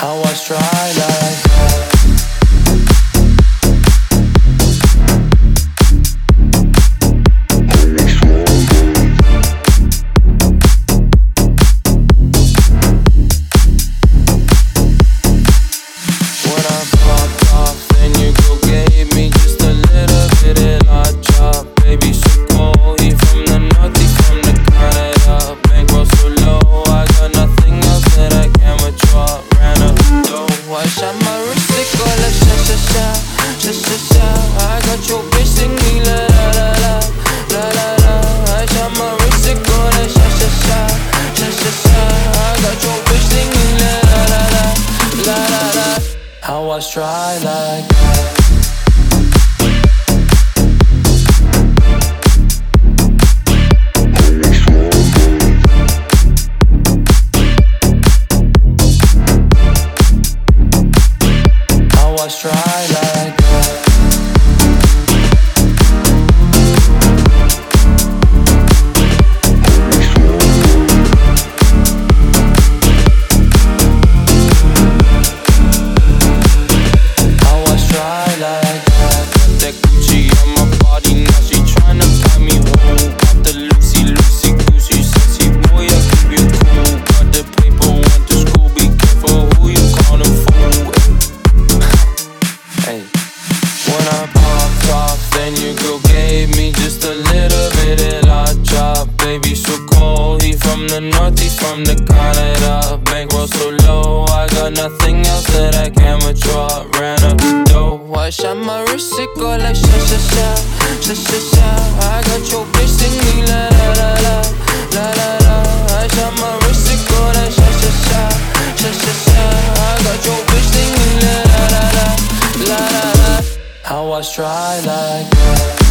I was try I I how was try like that. I try like he from the Canada. Bankroll so low, I got nothing else that I can withdraw. Ran up the dough, I shot my wrist, it go like sha sha sha, sha sha sha. I got your bitch singing la la la la, la la la. I shot my wrist, it go like sha sha sha, sha sha sha. I got your bitch singing la la la la, la la la. I was try like that.